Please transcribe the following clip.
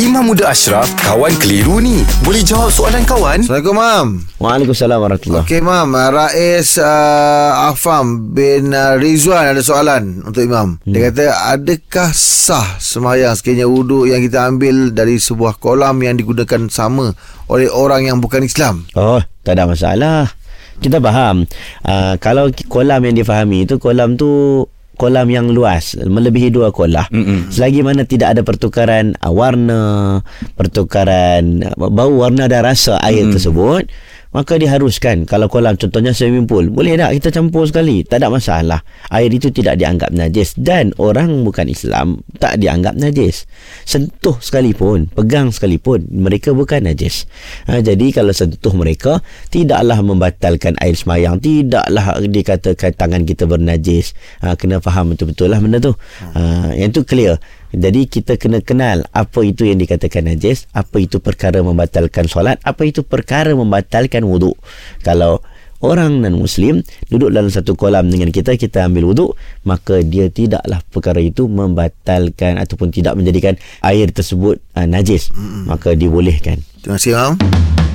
Imam Muda Ashraf, kawan keliru ni. Boleh jawab soalan kawan? Assalamualaikum Mam Waalaikumsalam warahmatullahi Okey Mam Rais uh, Afam bin uh, Rizwan ada soalan untuk Imam hmm. Dia kata adakah sah semayang sekiranya wuduk yang kita ambil dari sebuah kolam yang digunakan sama oleh orang yang bukan Islam Oh, tak ada masalah. Kita faham. Uh, kalau kolam yang difahami itu kolam tu kolam yang luas melebihi dua kolah Mm-mm. selagi mana tidak ada pertukaran uh, warna pertukaran uh, bau warna dan rasa air Mm-mm. tersebut maka diharuskan kalau kolam contohnya swimming pool boleh tak kita campur sekali? Tak ada masalah. Air itu tidak dianggap najis dan orang bukan Islam tak dianggap najis. Sentuh sekalipun pegang sekalipun mereka bukan najis. Ha, jadi kalau sentuh mereka tidaklah membatalkan air semayang tidaklah dikatakan tangan kita bernajis. Ha, kena faham betul-betul lah benda tu. Ha, yang tu clear jadi kita kena kenal apa itu yang dikatakan najis, apa itu perkara membatalkan solat, apa itu perkara membatalkan wuduk. Kalau orang non muslim duduk dalam satu kolam dengan kita kita ambil wuduk maka dia tidaklah perkara itu membatalkan ataupun tidak menjadikan air tersebut uh, najis. Maka dibolehkan. Terima kasih Mam